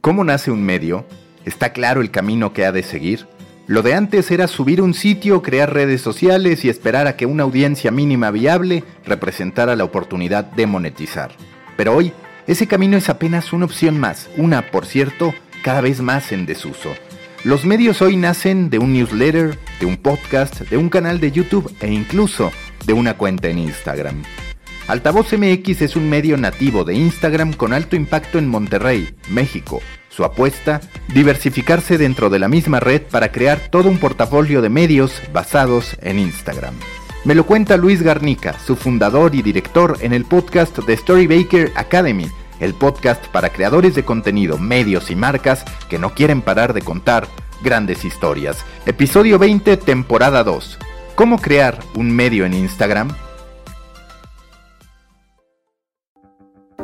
¿Cómo nace un medio? ¿Está claro el camino que ha de seguir? Lo de antes era subir un sitio, crear redes sociales y esperar a que una audiencia mínima viable representara la oportunidad de monetizar. Pero hoy, ese camino es apenas una opción más, una, por cierto, cada vez más en desuso. Los medios hoy nacen de un newsletter, de un podcast, de un canal de YouTube e incluso de una cuenta en Instagram. Altavoz MX es un medio nativo de Instagram con alto impacto en Monterrey, México. Su apuesta, diversificarse dentro de la misma red para crear todo un portafolio de medios basados en Instagram. Me lo cuenta Luis Garnica, su fundador y director en el podcast de Storybaker Academy, el podcast para creadores de contenido, medios y marcas que no quieren parar de contar grandes historias. Episodio 20, temporada 2. ¿Cómo crear un medio en Instagram?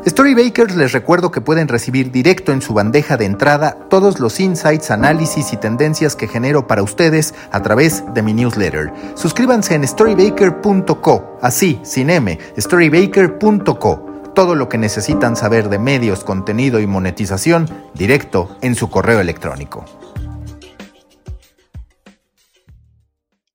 Storybakers les recuerdo que pueden recibir directo en su bandeja de entrada todos los insights, análisis y tendencias que genero para ustedes a través de mi newsletter. Suscríbanse en storybaker.co, así, sin M, storybaker.co. Todo lo que necesitan saber de medios, contenido y monetización directo en su correo electrónico.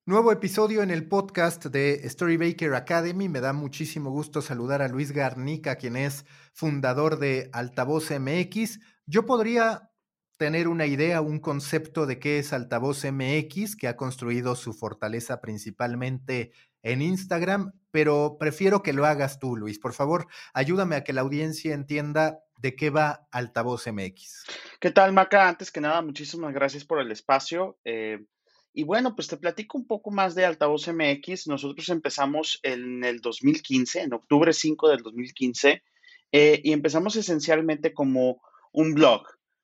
Nuevo episodio en el podcast de Storybaker Academy. Me da muchísimo gusto saludar a Luis Garnica, quien es fundador de Altavoz MX. Yo podría tener una idea, un concepto de qué es Altavoz MX, que ha construido su fortaleza principalmente en Instagram, pero prefiero que lo hagas tú, Luis. Por favor, ayúdame a que la audiencia entienda de qué va Altavoz MX. ¿Qué tal, Maca? Antes que nada, muchísimas gracias por el espacio. Eh, y bueno, pues te platico un poco más de Altavoz MX. Nosotros empezamos en el 2015, en octubre 5 del 2015, eh, y empezamos esencialmente como un blog,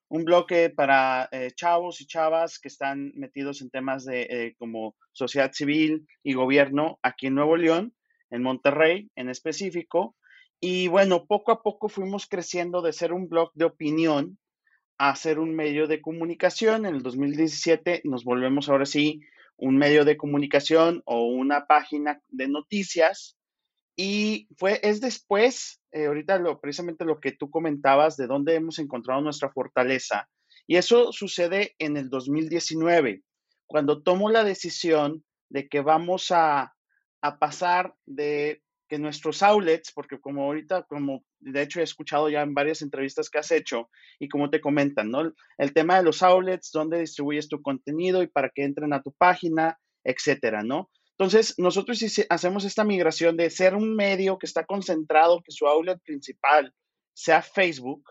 un blog para eh, chavos y chavas que están metidos en temas de eh, como sociedad civil y gobierno aquí en Nuevo León, en Monterrey en específico. Y bueno, poco a poco fuimos creciendo de ser un blog de opinión a ser un medio de comunicación. En el 2017 nos volvemos ahora sí un medio de comunicación o una página de noticias. Y fue, es después, eh, ahorita lo, precisamente lo que tú comentabas, de dónde hemos encontrado nuestra fortaleza. Y eso sucede en el 2019, cuando tomo la decisión de que vamos a, a pasar de que nuestros outlets, porque como ahorita, como de hecho he escuchado ya en varias entrevistas que has hecho y como te comentan, ¿no? El tema de los outlets, dónde distribuyes tu contenido y para que entren a tu página, etcétera, ¿no? Entonces, nosotros hacemos esta migración de ser un medio que está concentrado, que su outlet principal sea Facebook,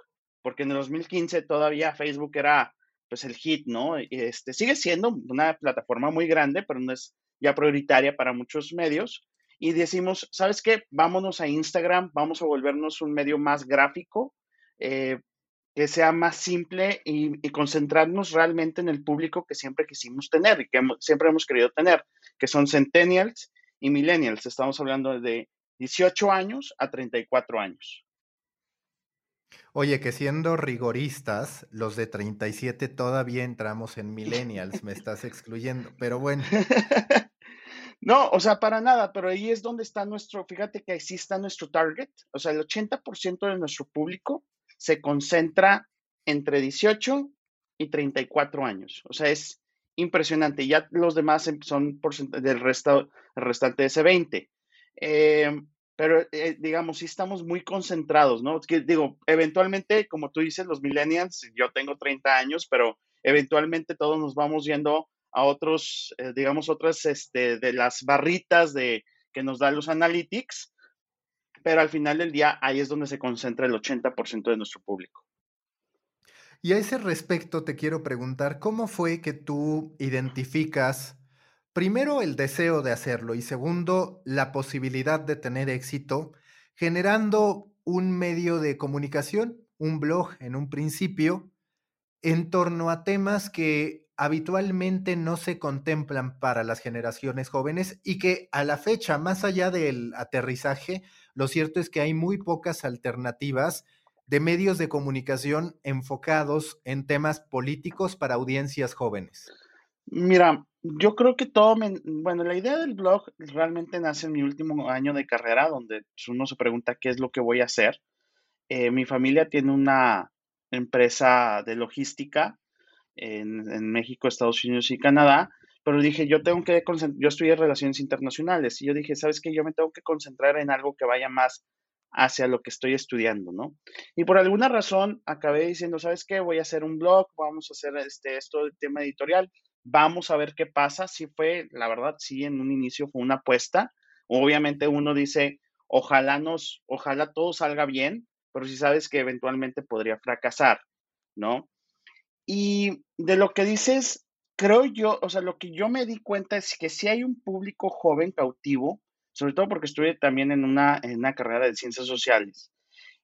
porque en el 2015 todavía Facebook era pues el hit, ¿no? Este, sigue siendo una plataforma muy grande, pero no es ya prioritaria para muchos medios y decimos, ¿sabes qué? Vámonos a Instagram, vamos a volvernos un medio más gráfico, eh, que sea más simple y, concentrarnos realmente en el público que siempre quisimos tener y que siempre hemos querido tener, que son centennials y millennials. Estamos hablando de 18 años a 34 años. Oye, que siendo rigoristas, los de 37 todavía entramos en millennials, me estás excluyendo, pero bueno. No, o sea, para nada, pero ahí es donde está nuestro, fíjate que ahí está nuestro target, o sea, el 80% de nuestro público se concentra entre 18 y 34 años, o sea, es impresionante, ya los demás son del resto, restante de ese 20. Eh, pero eh, digamos, sí estamos muy concentrados, ¿no? que, digo, eventualmente, como tú dices, los millennials, yo tengo 30 años, pero eventualmente todos nos vamos yendo a otros, eh, digamos, otras este, de las barritas de, que nos dan los analytics, pero al final del día ahí es donde se concentra el 80% de nuestro público. Y a ese respecto te quiero preguntar, ¿cómo fue que tú identificas primero el deseo de hacerlo y segundo la posibilidad de tener éxito generando un medio de comunicación, un blog en un principio, en torno a temas que habitualmente no se contemplan para las generaciones jóvenes y que a la fecha, más allá del aterrizaje, lo cierto es que hay muy pocas alternativas de medios de comunicación enfocados en temas políticos para audiencias jóvenes. Mira, yo creo que todo, bueno, la idea del blog realmente nace en mi último año de carrera, donde uno se pregunta qué es lo que voy a hacer. Eh, mi familia tiene una empresa de logística en, México, Estados Unidos y Canadá, pero dije, yo tengo que, yo estudié relaciones internacionales y yo dije, ¿sabes qué? Yo me tengo que concentrar en algo que vaya más hacia lo que estoy estudiando, ¿no? Y por alguna razón acabé diciendo, ¿sabes qué? Voy a hacer un blog, vamos a hacer este, esto de tema editorial, vamos a ver qué pasa. Si fue, la verdad, sí, en un inicio fue una apuesta. Obviamente uno dice, ojalá nos, ojalá todo salga bien, pero si sabes que eventualmente podría fracasar, ¿no? Y de lo que dices, creo yo, o sea, lo que yo me di cuenta es que si hay un público joven cautivo, sobre todo porque estuve también en una, en una carrera de ciencias sociales,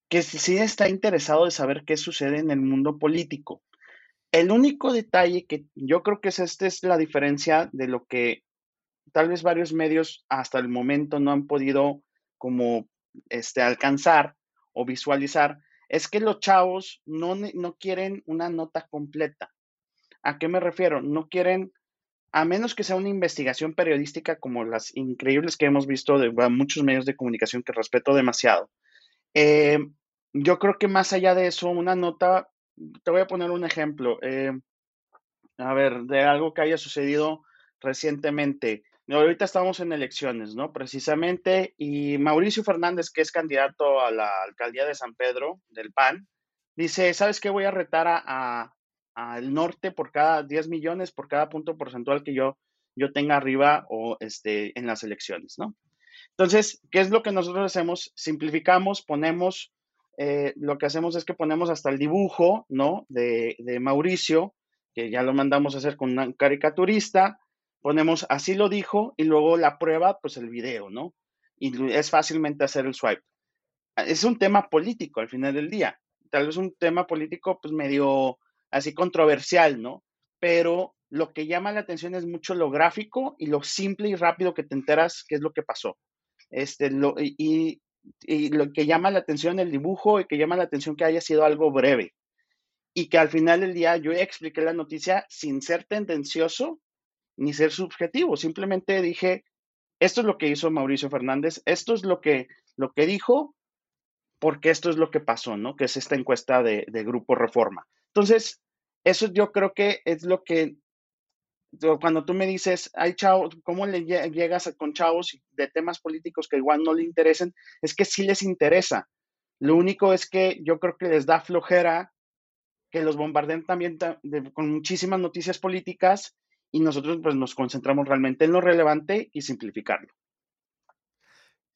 que sí está interesado de saber qué sucede en el mundo político. El único detalle que yo creo que es esta es la diferencia de lo que tal vez varios medios hasta el momento no han podido como este, alcanzar o visualizar, es que los chavos no, no quieren una nota completa. ¿A qué me refiero? No quieren, a menos que sea una investigación periodística como las increíbles que hemos visto de muchos medios de comunicación que respeto demasiado. Eh, yo creo que más allá de eso, una nota, te voy a poner un ejemplo, eh, a ver, de algo que haya sucedido recientemente ahorita estamos en elecciones, ¿no? Precisamente, y Mauricio Fernández, que es candidato a la alcaldía de San Pedro del PAN, dice, ¿sabes qué? Voy a retar a, al norte por cada 10 millones, por cada punto porcentual que yo, yo tenga arriba o este, en las elecciones, ¿no? Entonces, ¿qué es lo que nosotros hacemos? Simplificamos, ponemos, eh, lo que hacemos es que ponemos hasta el dibujo, ¿no? De, de Mauricio, que ya lo mandamos a hacer con un caricaturista, ponemos así lo dijo y luego la prueba, pues el video, ¿no? Y es fácilmente hacer el swipe. Es un tema político al final del día. Tal vez un tema político, pues medio así controversial, ¿no? Pero lo que llama la atención es mucho lo gráfico y lo simple y rápido que te enteras qué es lo que pasó. Este, lo, y, y lo que llama la atención el dibujo y que llama la atención que haya sido algo breve. Y que al final del día yo expliqué la noticia sin ser tendencioso, ni ser subjetivo, simplemente dije, esto es lo que hizo Mauricio Fernández, esto es lo que, lo que dijo, porque esto es lo que pasó, ¿no? Que es esta encuesta de, Grupo Reforma. Entonces, eso yo creo que es lo que, cuando tú me dices, hay chavos, ¿cómo le llegas con chavos de temas políticos que igual no le interesen? Es que sí les interesa. Lo único es que yo creo que les da flojera que los bombarden también con muchísimas noticias políticas y nosotros pues nos concentramos realmente en lo relevante y simplificarlo.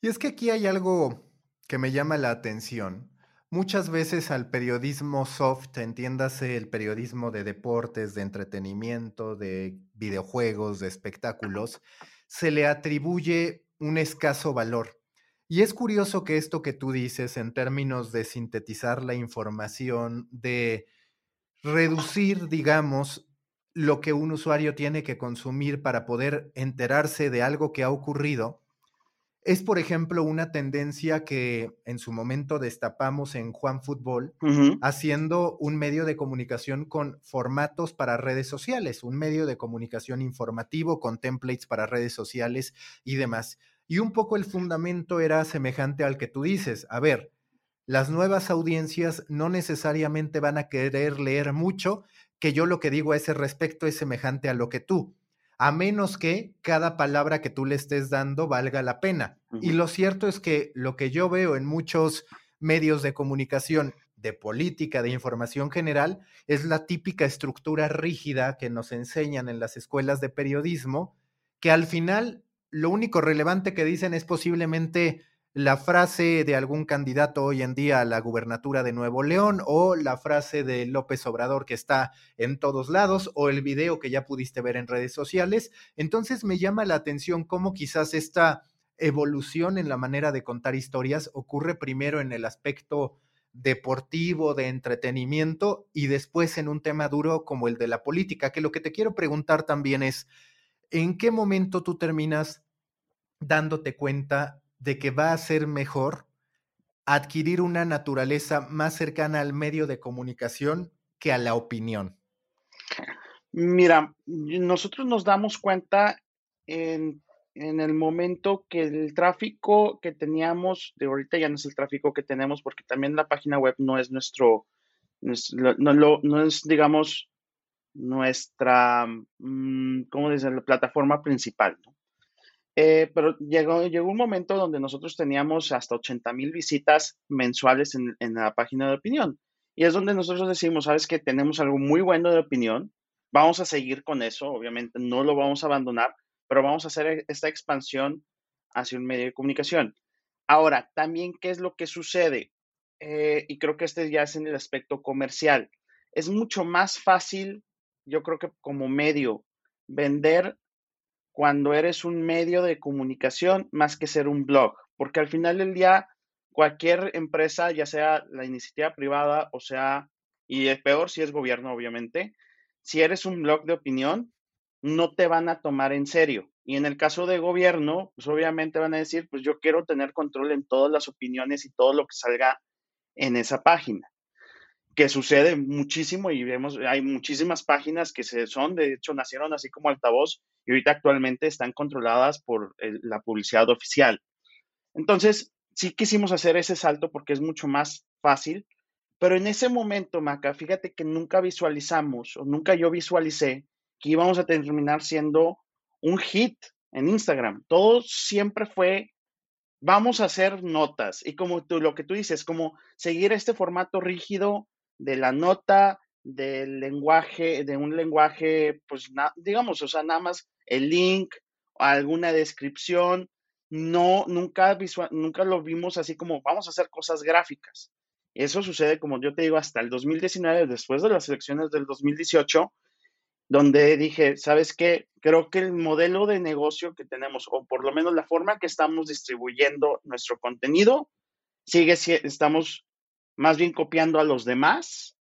Y es que aquí hay algo que me llama la atención. Muchas veces al periodismo soft, entiéndase el periodismo de deportes, de entretenimiento, de videojuegos, de espectáculos, se le atribuye un escaso valor. Y es curioso que esto que tú dices en términos de sintetizar la información, de reducir, digamos, lo que un usuario tiene que consumir para poder enterarse de algo que ha ocurrido, es, por ejemplo, una tendencia que en su momento destapamos en Juan Fútbol, haciendo un medio de comunicación con formatos para redes sociales, un medio de comunicación informativo con templates para redes sociales y demás. Y un poco el fundamento era semejante al que tú dices. A ver, las nuevas audiencias no necesariamente van a querer leer mucho, que yo lo que digo a ese respecto es semejante a lo que tú, a menos que cada palabra que tú le estés dando valga la pena. Y lo cierto es que lo que yo veo en muchos medios de comunicación de política, de información general, es la típica estructura rígida que nos enseñan en las escuelas de periodismo, que al final lo único relevante que dicen es posiblemente la frase de algún candidato hoy en día a la gubernatura de Nuevo León o la frase de López Obrador que está en todos lados o el video que ya pudiste ver en redes sociales. Entonces me llama la atención cómo quizás esta evolución en la manera de contar historias ocurre primero en el aspecto deportivo, de entretenimiento y después en un tema duro como el de la política, que lo que te quiero preguntar también es, ¿en qué momento tú terminas dándote cuenta de que va a ser mejor adquirir una naturaleza más cercana al medio de comunicación que a la opinión? Mira, nosotros nos damos cuenta en, el momento que el tráfico que teníamos, de ahorita ya no es el tráfico que tenemos, porque también la página web no es nuestro, no, es, digamos, nuestra, mm, ¿cómo dice? La plataforma principal, ¿no? Eh, pero llegó, llegó un momento donde nosotros teníamos hasta 80 mil visitas mensuales en, en, la página de opinión. Y es donde nosotros decimos, sabes que tenemos algo muy bueno de opinión, Vamos a seguir con eso, obviamente no lo vamos a abandonar, pero vamos a hacer esta expansión hacia un medio de comunicación. Ahora, también, ¿qué es lo que sucede? Eh, y creo que este ya es en el aspecto comercial. Es mucho más fácil, yo creo que como medio, vender cuando eres un medio de comunicación más que ser un blog, porque al final del día, cualquier empresa, ya sea la iniciativa privada o sea, y es peor si es gobierno, obviamente, si eres un blog de opinión, no te van a tomar en serio. Y en el caso de gobierno, pues obviamente van a decir, pues yo quiero tener control en todas las opiniones y todo lo que salga en esa página. Que sucede muchísimo y vemos, hay muchísimas páginas que se son, de hecho, nacieron así como altavoz y ahorita actualmente están controladas por la publicidad oficial. Entonces, sí quisimos hacer ese salto porque es mucho más fácil pero en ese momento, Maca, fíjate que nunca visualizamos o nunca yo visualicé que íbamos a terminar siendo un hit en Instagram. Todo siempre fue, vamos a hacer notas. Y como tú, lo que tú dices, como seguir este formato rígido de la nota, del lenguaje, de un lenguaje, pues digamos, o sea, nada más el link, alguna descripción. No, nunca, visual, nunca lo vimos así como vamos a hacer cosas gráficas. Eso sucede, como yo te digo, hasta el 2019, después de las elecciones del 2018, donde dije, ¿sabes qué? Creo que el modelo de negocio que tenemos, o por lo menos la forma que estamos distribuyendo nuestro contenido, sigue, estamos más bien copiando a los demás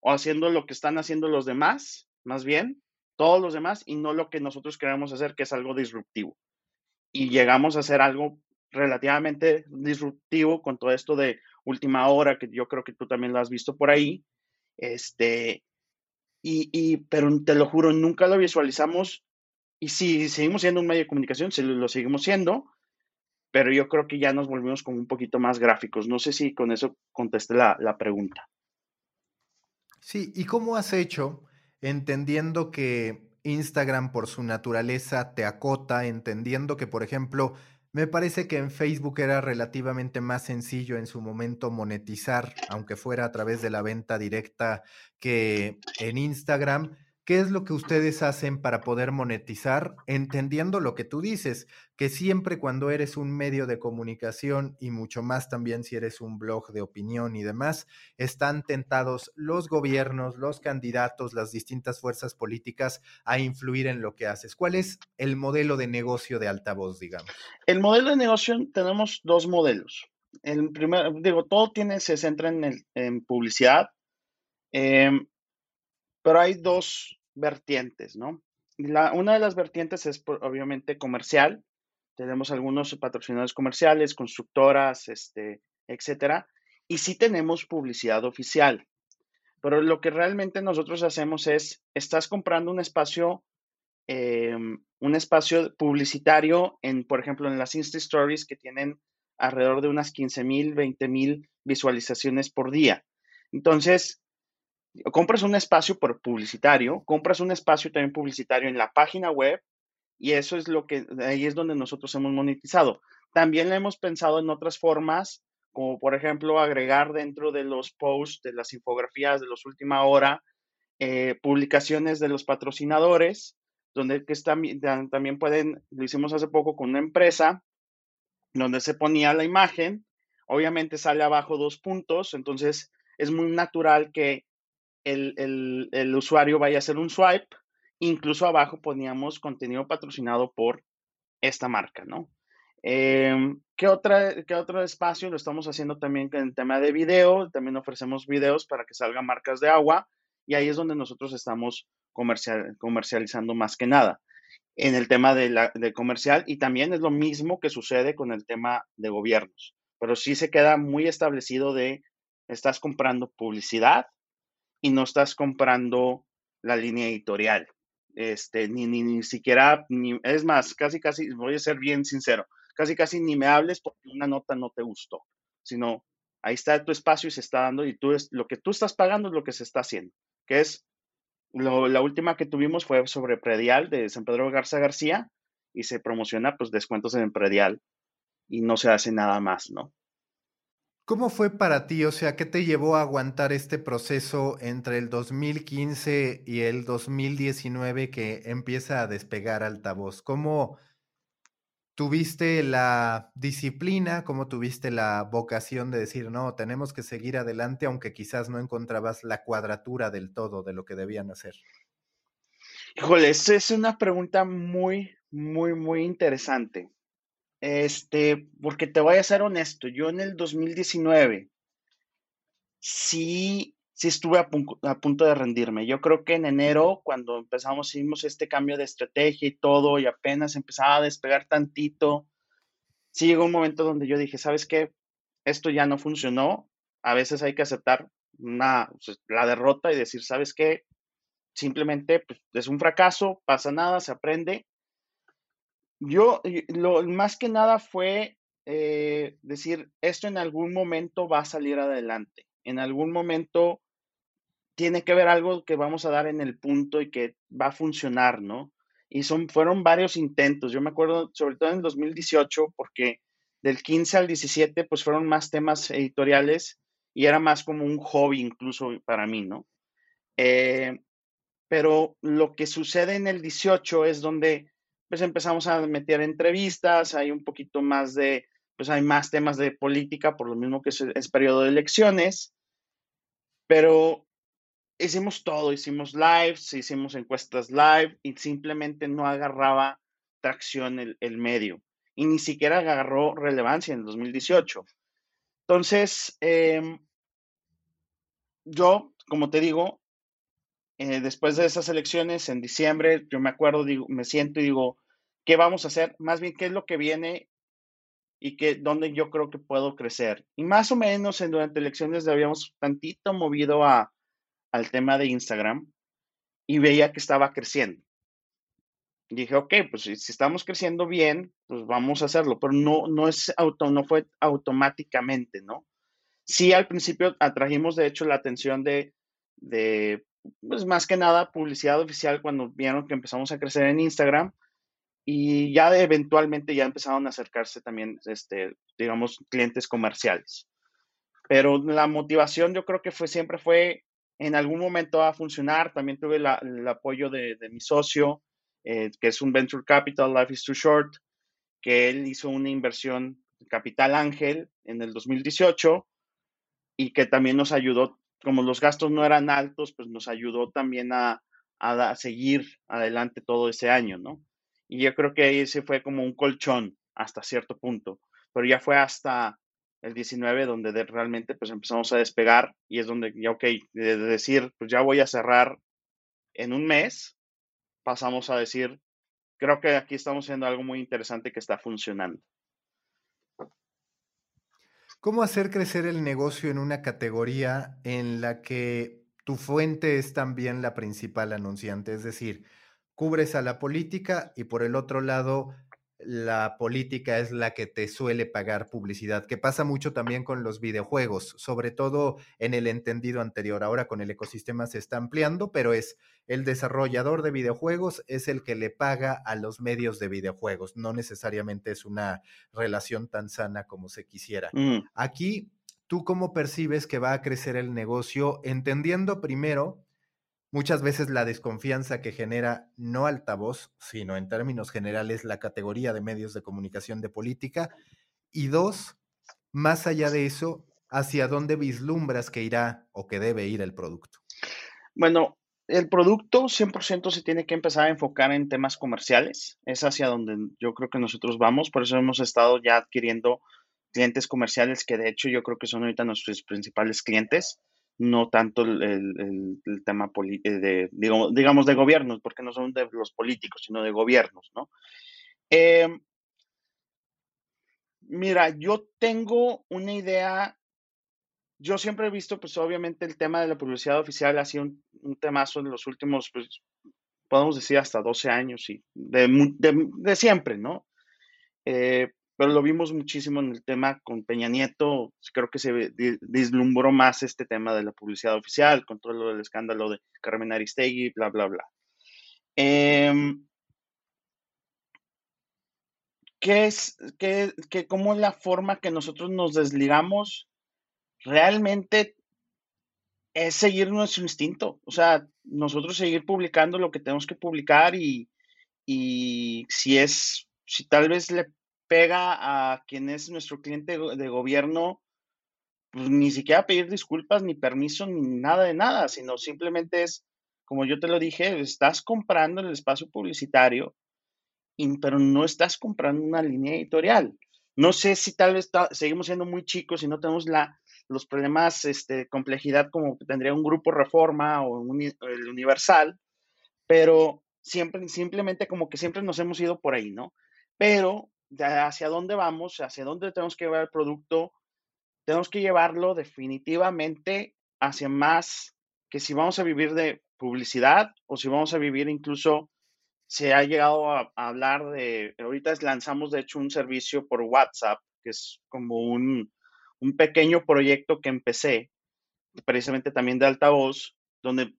o haciendo lo que están haciendo los demás, más bien, todos los demás, y no lo que nosotros queremos hacer, que es algo disruptivo. Y llegamos a hacer algo relativamente disruptivo con todo esto de última hora, que yo creo que tú también lo has visto por ahí. Este, y, y, pero te lo juro, nunca lo visualizamos. Y si seguimos siendo un medio de comunicación, sí lo seguimos siendo, pero yo creo que ya nos volvimos como un poquito más gráficos. No sé si con eso contesté la, la pregunta. Sí, ¿y cómo has hecho entendiendo que Instagram por su naturaleza te acota, entendiendo que, por ejemplo, me parece que en Facebook era relativamente más sencillo en su momento monetizar, aunque fuera a través de la venta directa, que en Instagram. ¿Qué es lo que ustedes hacen para poder monetizar? Entendiendo lo que tú dices, que siempre cuando eres un medio de comunicación y mucho más también si eres un blog de opinión y demás, están tentados los gobiernos, los candidatos, las distintas fuerzas políticas a influir en lo que haces. ¿Cuál es el modelo de negocio de altavoz, digamos? El modelo de negocio tenemos dos modelos. El primero, digo, todo tiene, se centra en, publicidad. Em, pero hay dos vertientes, ¿no? La, una de las vertientes es obviamente comercial. Tenemos algunos patrocinadores comerciales, constructoras, este, etcétera. Y sí tenemos publicidad oficial. Pero lo que realmente nosotros hacemos es, estás comprando un espacio, em, un espacio publicitario en, por ejemplo, en las Insta Stories que tienen alrededor de unas 15 mil, 20 mil visualizaciones por día. Entonces, compras un espacio por publicitario, compras un espacio también publicitario en la página web y eso es lo que, ahí es donde nosotros hemos monetizado. También hemos pensado en otras formas, como por ejemplo agregar dentro de los posts, de las infografías de los última hora, eh, publicaciones de los patrocinadores, donde que también pueden, lo hicimos hace poco con una empresa, donde se ponía la imagen, obviamente sale abajo dos puntos, entonces es muy natural que el, usuario vaya a hacer un swipe. Incluso abajo poníamos contenido patrocinado por esta marca, ¿no? Em, ¿qué, otra, ¿Qué otro espacio? Lo estamos haciendo también en el tema de video. También ofrecemos videos para que salgan marcas de agua. Y ahí es donde nosotros estamos comercial, comercializando más que nada en el tema de, la, de comercial. Y también es lo mismo que sucede con el tema de gobiernos. Pero sí se queda muy establecido de estás comprando publicidad y no estás comprando la línea editorial. Este, ni, ni, siquiera, es más, casi, casi, voy a ser bien sincero, casi, casi ni me hables porque una nota no te gustó, sino ahí está tu espacio y se está dando y tú es, lo que tú estás pagando es lo que se está haciendo, que es, lo, la última que tuvimos fue sobre Predial de San Pedro Garza García y se promociona pues descuentos en Predial y no se hace nada más, ¿no? ¿Cómo fue para ti? O sea, ¿qué te llevó a aguantar este proceso entre el 2015 y el 2019 que empieza a despegar altavoz? ¿Cómo tuviste la disciplina? ¿Cómo tuviste la vocación de decir, no, tenemos que seguir adelante, aunque quizás no encontrabas la cuadratura del todo de lo que debían hacer? Híjole, esa es una pregunta muy, muy, muy interesante. Este, porque te voy a ser honesto, yo en el 2019 sí, sí estuve a, punto de rendirme. Yo creo que en enero, cuando empezamos, hicimos este cambio de estrategia y todo, y apenas empezaba a despegar tantito, sí llegó un momento donde yo dije, ¿sabes qué? Esto ya no funcionó. A veces hay que aceptar la derrota y decir, ¿sabes qué? Simplemente pues, es un fracaso, pasa nada, se aprende yo, lo más que nada fue eh, decir, esto en algún momento va a salir adelante, en algún momento tiene que haber algo que vamos a dar en el punto y que va a funcionar, ¿no? Y son, fueron varios intentos. Yo me acuerdo, sobre todo en el 2018, porque del 15 al 17, pues fueron más temas editoriales y era más como un hobby incluso para mí, ¿no? Eh, pero lo que sucede en el 18 es donde pues empezamos a meter entrevistas, hay un poquito más de, pues hay más temas de política, por lo mismo que es, periodo de elecciones, pero hicimos todo, hicimos lives, hicimos encuestas live y simplemente no agarraba tracción el, el medio y ni siquiera agarró relevancia en el 2018. Entonces, eh, yo, como te digo, eh, después de esas elecciones en diciembre, yo me acuerdo, digo, me siento y digo, ¿qué vamos a hacer? Más bien, ¿qué es lo que viene y qué, dónde yo creo que puedo crecer? Y más o menos en, durante elecciones habíamos tantito movido a, al tema de Instagram y veía que estaba creciendo. Dije, ok, pues si, si, estamos creciendo bien, pues vamos a hacerlo, pero no, no, es auto, no fue automáticamente, ¿no? Sí, al principio atrajimos, de hecho, la atención de, de pues más que nada publicidad oficial cuando vieron que empezamos a crecer en Instagram y ya eventualmente ya empezaron a acercarse también, este, digamos, clientes comerciales. Pero la motivación yo creo que fue siempre fue en algún momento a funcionar. También tuve la, el apoyo de, de mi socio, eh, que es un Venture Capital, Life is Too Short, que él hizo una inversión Capital Ángel en el 2018 y que también nos ayudó como los gastos no eran altos, pues nos ayudó también a, a, seguir adelante todo ese año, ¿no? Y yo creo que ese fue como un colchón hasta cierto punto, pero ya fue hasta el 19 donde de, realmente pues empezamos a despegar y es donde ya, ok, de decir, pues ya voy a cerrar en un mes, pasamos a decir, creo que aquí estamos haciendo algo muy interesante que está funcionando. ¿Cómo hacer crecer el negocio en una categoría en la que tu fuente es también la principal anunciante? Es decir, cubres a la política y por el otro lado la política es la que te suele pagar publicidad, que pasa mucho también con los videojuegos, sobre todo en el entendido anterior. Ahora con el ecosistema se está ampliando, pero es el desarrollador de videojuegos es el que le paga a los medios de videojuegos. No necesariamente es una relación tan sana como se quisiera. Mm. Aquí, ¿tú cómo percibes que va a crecer el negocio? Entendiendo primero muchas veces la desconfianza que genera no altavoz, sino en términos generales la categoría de medios de comunicación de política. Y dos, más allá de eso, ¿hacia dónde vislumbras que irá o que debe ir el producto? Bueno, el producto 100% se tiene que empezar a enfocar en temas comerciales. Es hacia donde yo creo que nosotros vamos. Por eso hemos estado ya adquiriendo clientes comerciales que de hecho yo creo que son ahorita nuestros principales clientes, no tanto el, tema eh, de, digamos, de gobiernos, porque no son de los políticos, sino de gobiernos, ¿no? Em, mira, yo tengo una idea yo siempre he visto, pues obviamente el tema de la publicidad oficial ha sido un, temazo en los últimos, pues podemos decir hasta 12 años y de, siempre, ¿no? Eh, pero lo vimos muchísimo en el tema con Peña Nieto, creo que se vislumbró más este tema de la publicidad oficial, con todo lo del escándalo de Carmen Aristegui, bla, bla, bla. Em, ¿Qué es, qué, qué, cómo es la forma que nosotros nos desligamos realmente es seguir nuestro instinto. O sea, nosotros seguir publicando lo que tenemos que publicar y, si es, si tal vez le pega a quien es nuestro cliente de gobierno, pues ni siquiera pedir disculpas, ni permiso, ni nada de nada, sino simplemente es, como yo te lo dije, estás comprando el espacio publicitario, pero no estás comprando una línea editorial. No sé si tal vez seguimos siendo muy chicos y no tenemos la, los problemas, este, complejidad como tendría un grupo Reforma o el Universal, pero siempre, simplemente como que siempre nos hemos ido por ahí, ¿no? Pero hacia dónde vamos, hacia dónde tenemos que llevar el producto, tenemos que llevarlo definitivamente hacia más que si vamos a vivir de publicidad o si vamos a vivir incluso, se ha llegado a, hablar de, ahorita lanzamos de hecho un servicio por WhatsApp, que es como un, un pequeño proyecto que empecé, precisamente también de altavoz, donde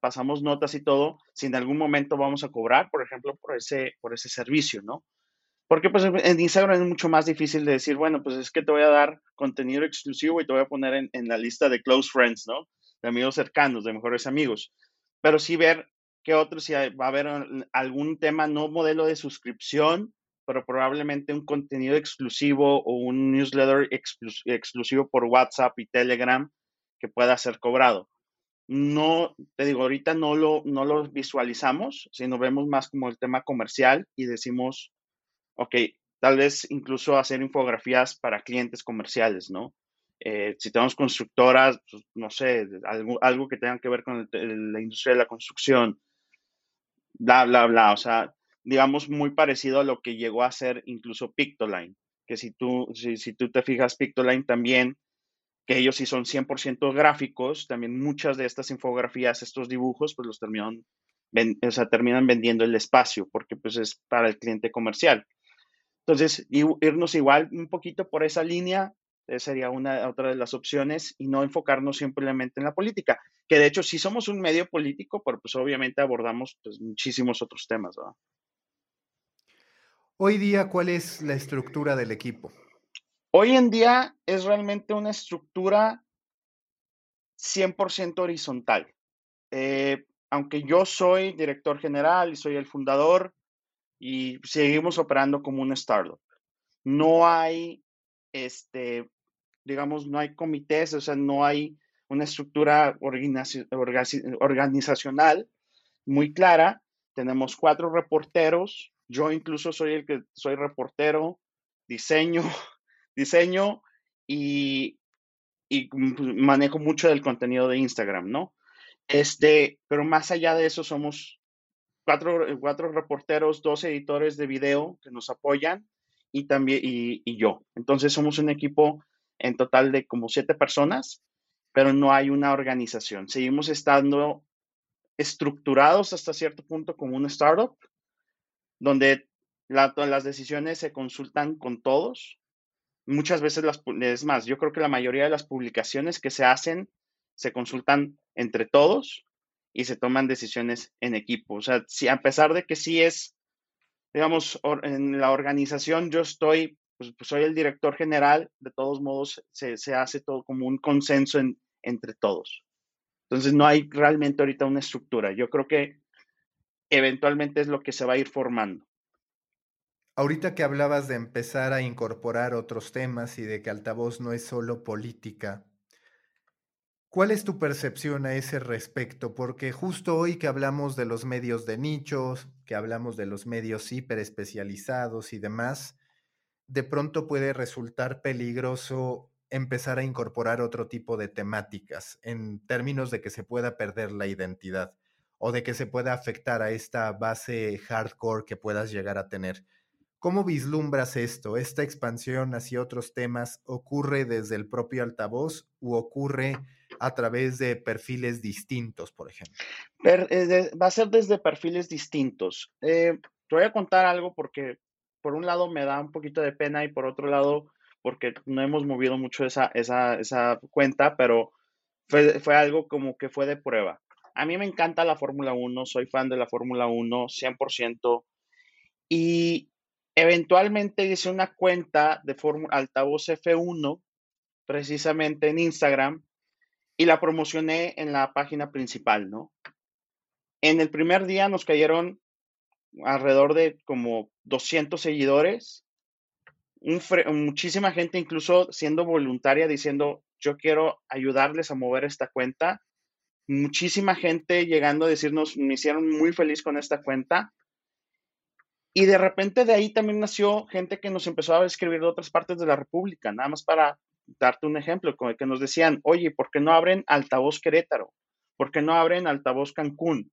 pasamos notas y todo, si en algún momento vamos a cobrar, por ejemplo, por ese, por ese servicio, ¿no? Porque pues en Instagram es mucho más difícil de decir, bueno, pues es que te voy a dar contenido exclusivo y te voy a poner en, en la lista de close friends, ¿no? De amigos cercanos, de mejores amigos. Pero sí ver qué otros, si va a haber algún tema, no modelo de suscripción, pero probablemente un contenido exclusivo o un newsletter exclusivo por WhatsApp y Telegram que pueda ser cobrado. No, te digo, ahorita no lo, no lo visualizamos, sino vemos más como el tema comercial y decimos, ok, tal vez incluso hacer infografías para clientes comerciales, ¿no? Eh, si tenemos constructoras, pues, no sé, algo, algo, que tenga que ver con la industria de la construcción, bla, bla, bla. O sea, digamos, muy parecido a lo que llegó a ser incluso Pictoline, que si tú, si, tú te fijas, Pictoline también, que ellos sí son 100% gráficos, también muchas de estas infografías, estos dibujos, pues los terminan, o sea, terminan vendiendo el espacio, porque pues es para el cliente comercial. Entonces, irnos igual un poquito por esa línea eh, sería una otra de las opciones y no enfocarnos simplemente en la política, que de hecho sí somos un medio político, pero pues obviamente abordamos pues, muchísimos otros temas, ¿verdad? Hoy día, ¿cuál es la estructura del equipo? Hoy en día es realmente una estructura 100% horizontal. Eh, aunque yo soy director general y soy el fundador y seguimos operando como un startup. No hay, este, digamos, no hay comités, o sea, no hay una estructura organizacional muy clara. Tenemos cuatro reporteros yo incluso soy el que soy reportero, diseño, diseño y, y manejo mucho del contenido de Instagram, ¿no? Este, pero más allá de eso somos cuatro, cuatro reporteros, dos editores de video que nos apoyan y también y, yo. Entonces somos un equipo en total de como siete personas, pero no hay una organización. Seguimos estando estructurados hasta cierto punto como una startup, donde las decisiones se consultan con todos. Muchas veces las, es más, yo creo que la mayoría de las publicaciones que se hacen se consultan entre todos y se toman decisiones en equipo. O sea, si a pesar de que sí es, digamos, en la organización yo estoy, pues, pues, soy el director general, de todos modos se, se hace todo como un consenso entre todos. Entonces no hay realmente ahorita una estructura. Yo creo que eventualmente es lo que se va a ir formando. Ahorita que hablabas de empezar a incorporar otros temas y de que altavoz no es solo política, ¿Cuál es tu percepción a ese respecto? Porque justo hoy que hablamos de los medios de nichos, que hablamos de los medios hiperespecializados y demás, de pronto puede resultar peligroso empezar a incorporar otro tipo de temáticas en términos de que se pueda perder la identidad o de que se pueda afectar a esta base hardcore que puedas llegar a tener. ¿Cómo vislumbras esto? ¿Esta expansión hacia otros temas ocurre desde el propio altavoz o ocurre a través de perfiles distintos, por ejemplo? Eh, va a ser desde perfiles distintos. Eh, te voy a contar algo porque por un lado me da un poquito de pena y por otro lado porque no hemos movido mucho esa, esa, cuenta, pero fue, fue, algo como que fue de prueba. A mí me encanta la Fórmula 1, soy fan de la Fórmula 1 100%, y Eventualmente hice una cuenta de altavoz F1, precisamente en Instagram, y la promocioné en la página principal, ¿no? En el primer día nos cayeron alrededor de como 200 seguidores, muchísima gente incluso siendo voluntaria diciendo, yo quiero ayudarles a mover esta cuenta. Muchísima gente llegando a decirnos, me hicieron muy feliz con esta cuenta. Y de repente de ahí también nació gente que nos empezó a escribir de otras partes de la República, nada más para darte un ejemplo, como que nos decían, oye, ¿por qué no abren altavoz Querétaro? ¿Por qué no abren altavoz Cancún?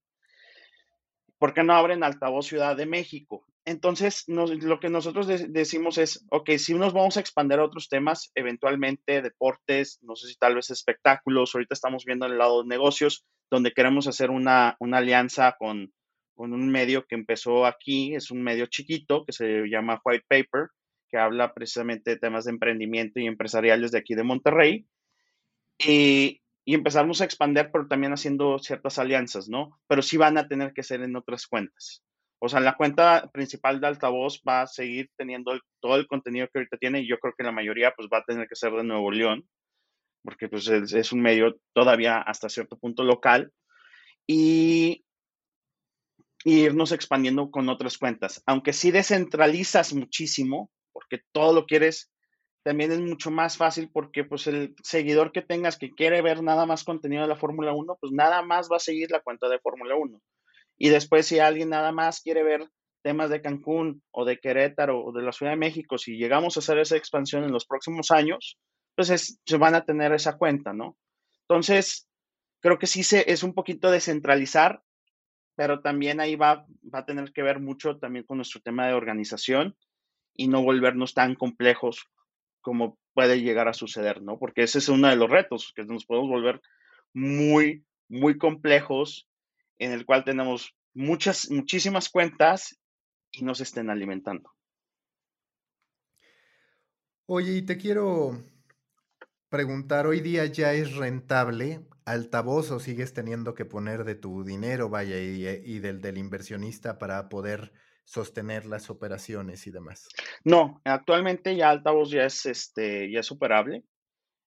¿Por qué no abren altavoz Ciudad de México? Entonces, lo que nosotros decimos es, ok, si nos vamos a expandir a otros temas, eventualmente deportes, no sé si tal vez espectáculos, ahorita estamos viendo el lado de negocios, donde queremos hacer una, una alianza con, con un medio que empezó aquí, es un medio chiquito que se llama White Paper, que habla precisamente de temas de emprendimiento y empresariales de aquí de Monterrey. Y, y empezamos a expandir, pero también haciendo ciertas alianzas, ¿no? Pero sí van a tener que ser en otras cuentas. O sea, la cuenta principal de altavoz va a seguir teniendo todo el contenido que ahorita tiene y yo creo que la mayoría pues va a tener que ser de Nuevo León, porque pues es, es un medio todavía hasta cierto punto local. Y y irnos expandiendo con otras cuentas. Aunque si descentralizas muchísimo, porque todo lo quieres, también es mucho más fácil porque pues el seguidor que tengas que quiere ver nada más contenido de la Fórmula 1, pues nada más va a seguir la cuenta de Fórmula 1. Y después si alguien nada más quiere ver temas de Cancún o de Querétaro o de la Ciudad de México, si llegamos a hacer esa expansión en los próximos años, pues se van a tener esa cuenta, ¿no? Entonces, creo que sí se, es un poquito descentralizar pero también ahí va, va a tener que ver mucho también con nuestro tema de organización y no volvernos tan complejos como puede llegar a suceder, ¿no? Porque ese es uno de los retos, que nos podemos volver muy, muy complejos, en el cual tenemos muchas, muchísimas cuentas y no se estén alimentando. Oye, y te quiero preguntar, ¿hoy día ya es rentable altavoz o sigues teniendo que poner de tu dinero, vaya, y, eh, del, del inversionista para poder sostener las operaciones y demás? No, actualmente ya altavoz ya es, este, ya es superable.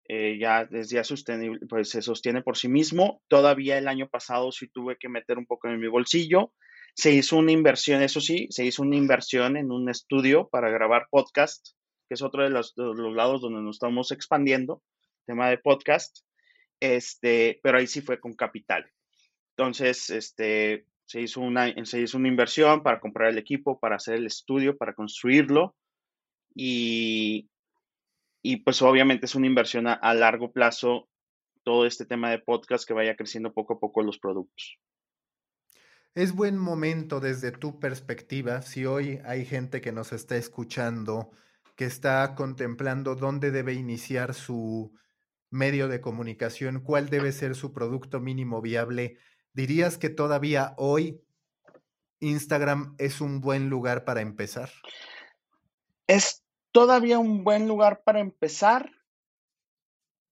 Eh, ya es ya sostenible, pues se sostiene por sí mismo. Todavía el año pasado sí tuve que meter un poco en mi bolsillo. Se hizo una inversión, eso sí, se hizo una inversión en un estudio para grabar podcast, que es otro de los, los lados donde nos estamos expandiendo, tema de podcast este, pero ahí sí fue con capital. Entonces, este, se hizo una, se hizo una inversión para comprar el equipo, para hacer el estudio, para construirlo y, y pues obviamente es una inversión a, a, largo plazo todo este tema de podcast que vaya creciendo poco a poco los productos. Es buen momento desde tu perspectiva, si hoy hay gente que nos está escuchando, que está contemplando dónde debe iniciar su, medio de comunicación, cuál debe ser su producto mínimo viable, ¿dirías que todavía hoy Instagram es un buen lugar para empezar? Es todavía un buen lugar para empezar,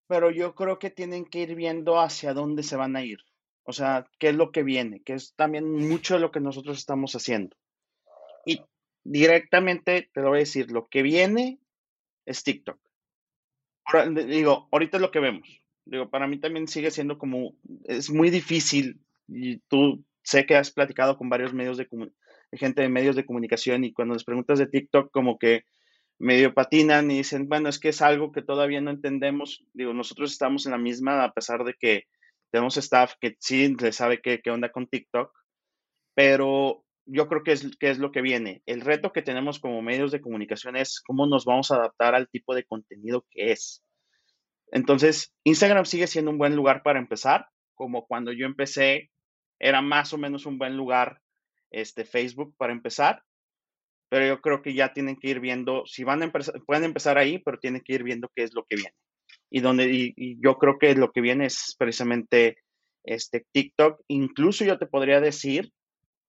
pero yo creo que tienen que ir viendo hacia dónde se van a ir. O sea, qué es lo que viene, que es también mucho de lo que nosotros estamos haciendo. Y directamente te lo voy a decir, lo que viene es TikTok digo, ahorita es lo que vemos. Digo, para mí también sigue siendo como, es muy difícil y tú sé que has platicado con varios medios de, gente de medios de comunicación y cuando les preguntas de TikTok como que medio patinan y dicen, bueno, es que es algo que todavía no entendemos. Digo, nosotros estamos en la misma, a pesar de que tenemos staff que sí le sabe qué, qué onda con TikTok, pero yo creo que es, que es lo que viene. El reto que tenemos como medios de comunicación es cómo nos vamos a adaptar al tipo de contenido que es. Entonces, Instagram sigue siendo un buen lugar para empezar, como cuando yo empecé, era más o menos un buen lugar este, Facebook para empezar, pero yo creo que ya tienen que ir viendo, si van a empezar, pueden empezar ahí, pero tienen que ir viendo qué es lo que viene. Y, donde, y, yo creo que lo que viene es precisamente este TikTok. Incluso yo te podría decir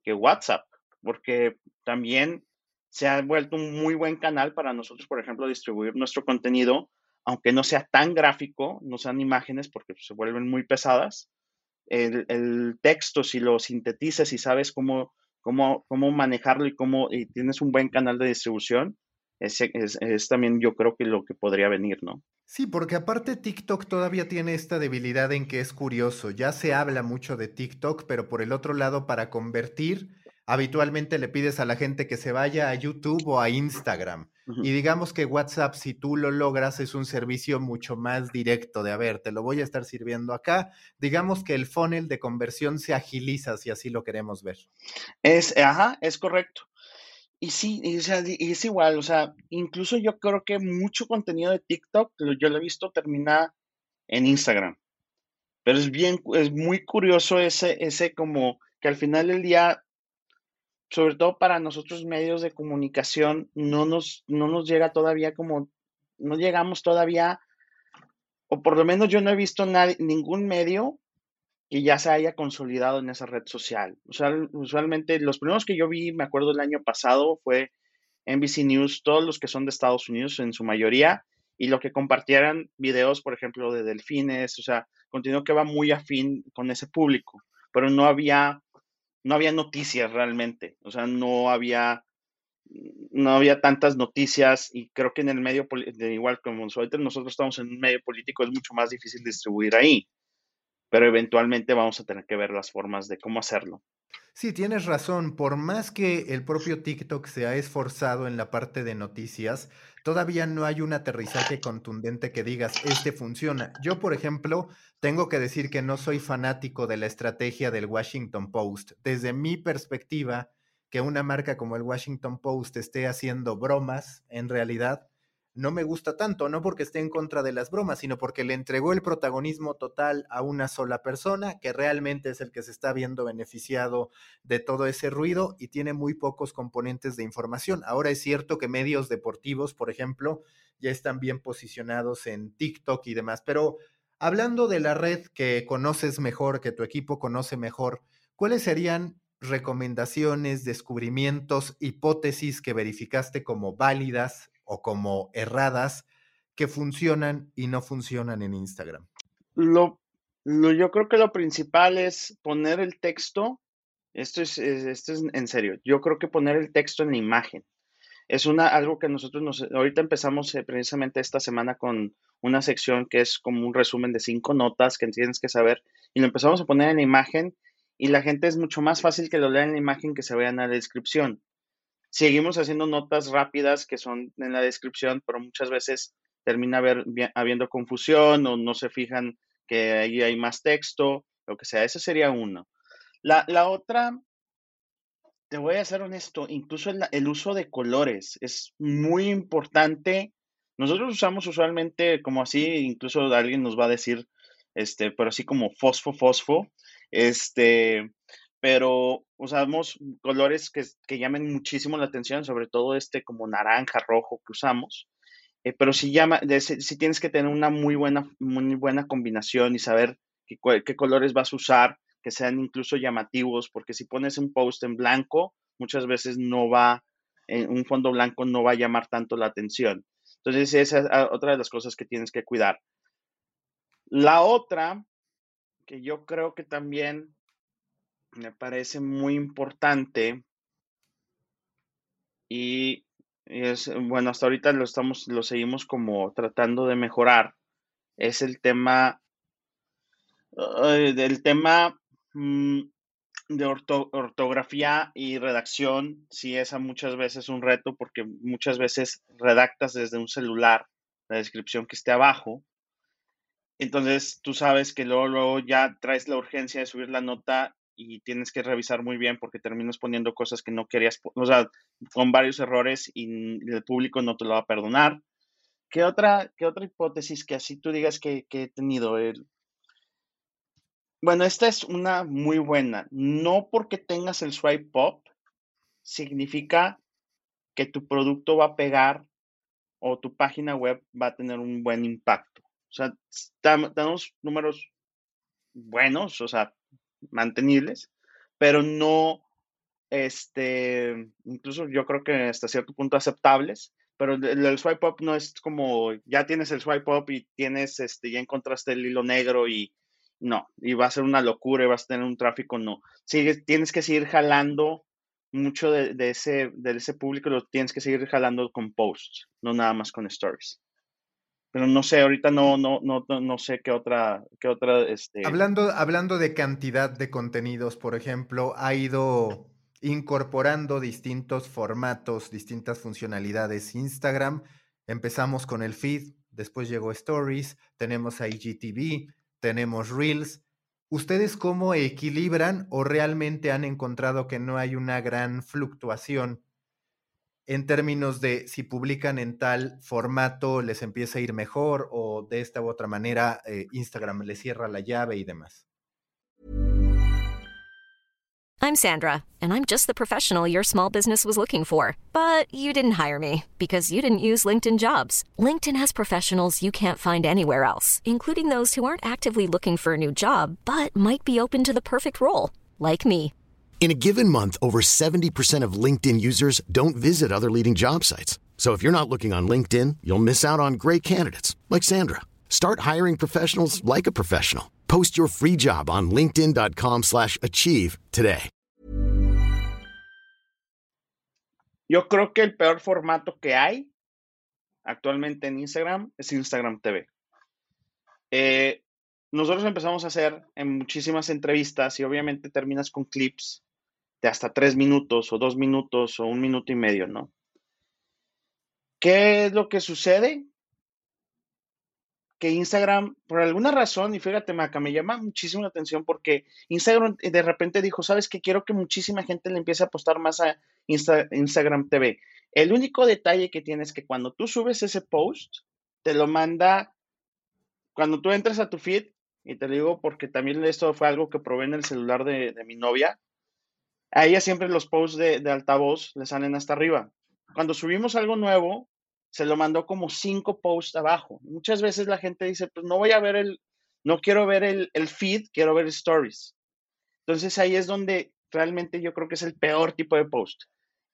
que WhatsApp, porque también se ha vuelto un muy buen canal para nosotros, por ejemplo, distribuir nuestro contenido, aunque no sea tan gráfico, no sean imágenes porque se vuelven muy pesadas. El, el texto, si lo sintetizas y sabes cómo cómo, cómo manejarlo y cómo y tienes un buen canal de distribución, es, es, también yo creo que lo que podría venir, ¿no? Sí, porque aparte TikTok todavía tiene esta debilidad en que es curioso. Ya se habla mucho de TikTok, pero por el otro lado, para convertir, habitualmente le pides a la gente que se vaya a YouTube o a Instagram. Y digamos que WhatsApp, si tú lo logras, es un servicio mucho más directo de, a ver, te lo voy a estar sirviendo acá. Digamos que el funnel de conversión se agiliza si así lo queremos ver. Es, ajá, es correcto. Y sí, es igual, o sea, incluso yo creo que mucho contenido de TikTok, yo lo he visto terminar en Instagram. Pero es bien, es muy curioso ese, ese como que al final del día sobre todo para nosotros medios de comunicación, no nos, no nos llega todavía como, no llegamos todavía, o por lo menos yo no he visto ningún medio que ya se haya consolidado en esa red social. Sea, usualmente los primeros que yo vi, me acuerdo el año pasado, fue NBC News, todos los que son de Estados Unidos en su mayoría, y lo que compartieran videos, por ejemplo, de delfines, o sea, contenido que va muy afín con ese público, pero no había no había noticias realmente, o sea, no había, no había tantas noticias y creo que en el medio, de igual como nosotros estamos en un medio político, es mucho más difícil distribuir ahí, pero eventualmente vamos a tener que ver las formas de cómo hacerlo. Sí, tienes razón. Por más que el propio TikTok se ha esforzado en la parte de noticias, todavía no hay un aterrizaje contundente que digas, este funciona. Yo, por ejemplo, tengo que decir que no soy fanático de la estrategia del Washington Post. Desde mi perspectiva, que una marca como el Washington Post esté haciendo bromas, en realidad, no me gusta tanto, no porque esté en contra de las bromas, sino porque le entregó el protagonismo total a una sola persona, que realmente es el que se está viendo beneficiado de todo ese ruido y tiene muy pocos componentes de información. Ahora es cierto que medios deportivos, por ejemplo, ya están bien posicionados en TikTok y demás, pero hablando de la red que conoces mejor, que tu equipo conoce mejor, ¿cuáles serían recomendaciones, descubrimientos, hipótesis que verificaste como válidas o como erradas que funcionan y no funcionan en Instagram? Lo, yo creo que lo principal es poner el texto. Esto es, esto es en serio. Yo creo que poner el texto en la imagen es una, algo que nosotros nos, ahorita empezamos eh, precisamente esta semana con una sección que es como un resumen de cinco notas que tienes que saber y lo empezamos a poner en la imagen y la gente es mucho más fácil que lo lea en la imagen que se vea en la descripción. Seguimos haciendo notas rápidas que son en la descripción, pero muchas veces termina haber, habiendo confusión o no se fijan que ahí hay más texto, lo que sea. Ese sería uno. La, otra, te voy a ser honesto, incluso el, el, uso de colores es muy importante. Nosotros usamos usualmente como así, incluso alguien nos va a decir, este, pero así como fosfo, fosfo, este, pero usamos colores que, que, llamen muchísimo la atención, sobre todo este como naranja, rojo que usamos. Eh, pero si llama, tienes que tener una muy buena, muy buena combinación y saber qué, colores vas a usar, que sean incluso llamativos, porque si pones un post en blanco, muchas veces no va, en un fondo blanco no va a llamar tanto la atención. Entonces, esa es otra de las cosas que tienes que cuidar. La otra, que yo creo que también me parece muy importante y es, bueno, hasta ahorita lo estamos, lo seguimos como tratando de mejorar. Es el tema, del tema, mm, de ortografía y redacción sí es a muchas veces un reto porque muchas veces redactas desde un celular la descripción que esté abajo. Entonces tú sabes que luego ya traes la urgencia de subir la nota y tienes que revisar muy bien porque terminas poniendo cosas que no querías, o sea, con varios errores y el público no te lo va a perdonar. ¿Qué otra, qué otra hipótesis que así tú digas que, he tenido? El, bueno, esta es una muy buena. No porque tengas el swipe pop significa que tu producto va a pegar o tu página web va a tener un buen impacto. O sea, tenemos números buenos, o sea, mantenibles, pero no, este, incluso yo creo que hasta cierto punto aceptables, pero el, swipe up no es como, ya tienes el swipe up y tienes, este, ya encontraste el hilo negro y no, y va a ser una locura y vas a tener un tráfico, no. Sigue, tienes que seguir jalando mucho de, ese, de ese público, lo tienes que seguir jalando con posts, no nada más con stories. Pero no sé, ahorita no, no, no, no sé qué otra, qué otra, este... Hablando, hablando de cantidad de contenidos, por ejemplo, ha ido incorporando distintos formatos, distintas funcionalidades Instagram. Empezamos con el feed, después llegó Stories, tenemos IGTV, tenemos Reels. ¿Ustedes cómo equilibran o realmente han encontrado que no hay una gran fluctuación en términos de si publican en tal formato les empieza a ir mejor o de esta u otra manera eh, Instagram les cierra la llave y demás? I'm Sandra, and I'm just the professional your small business was looking for. But you didn't hire me because you didn't use LinkedIn jobs. LinkedIn has professionals you can't find anywhere else, including those who aren't actively looking for a new job but might be open to the perfect role, like me. In a given month, over 70% of LinkedIn users don't visit other leading job sites. So if you're not looking on LinkedIn, you'll miss out on great candidates like Sandra. Start hiring professionals like a professional. Post your free job on linkedin.com/achieve today. Yo creo que el peor formato que hay actualmente en Instagram es Instagram TV. Eh, nosotros empezamos a hacer en muchísimas entrevistas y obviamente terminas con clips de hasta tres minutos o dos minutos o un minuto y medio, ¿no? ¿Qué es lo que sucede? que Instagram, por alguna razón, y fíjate, Maca, me llama muchísimo la atención porque Instagram de repente dijo, sabes que quiero que muchísima gente le empiece a apostar más a Instagram TV. El único detalle que tienes es que cuando tú subes ese post, te lo manda, cuando tú entras a tu feed, y te lo digo porque también esto fue algo que probé en el celular de, mi novia, a ella siempre los posts de, de altavoz le salen hasta arriba. Cuando subimos algo nuevo, se lo mandó como cinco posts abajo. Muchas veces la gente dice, pues no voy a ver el, no quiero ver el, feed, quiero ver stories. Entonces ahí es donde realmente yo creo que es el peor tipo de post.